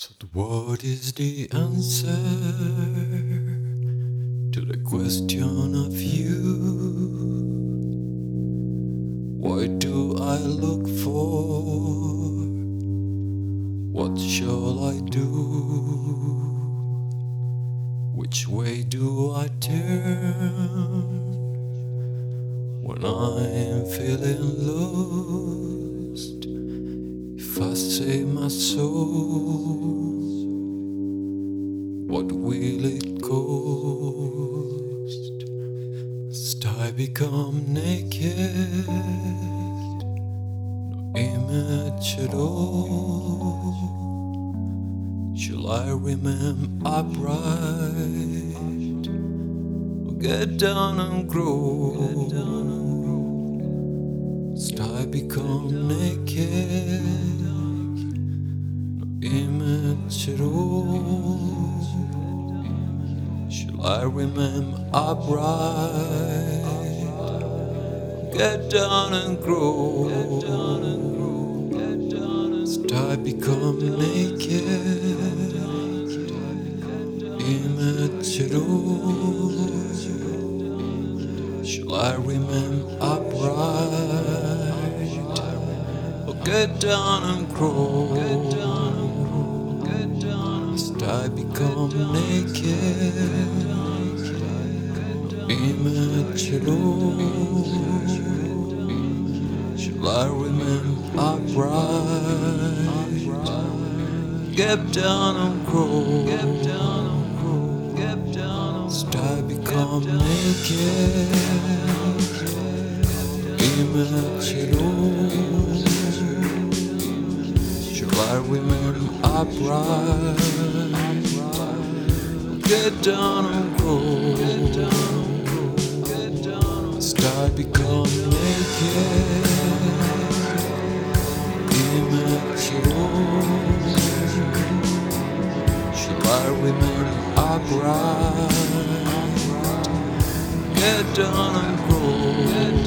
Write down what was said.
So, what is the answer to the question of you? What do I look for? What shall I do? Which way do I turn when I'm feeling lost? Say my soul, what will it cost? Must I become naked? No image at all. Shall I remain upright? Or get down and grow? Must I become naked? Image at all. Shall I remain upright? Get down and grow. Must I become naked? Image at all. Shall I remain upright? Or get down and grow? Must I become naked? All? Shall I remain upright? Get down and grow. Must I become naked? Image at all? Shall upright? Get down grow. Must I become naked? All? Shall I remain upright? Get down and grow.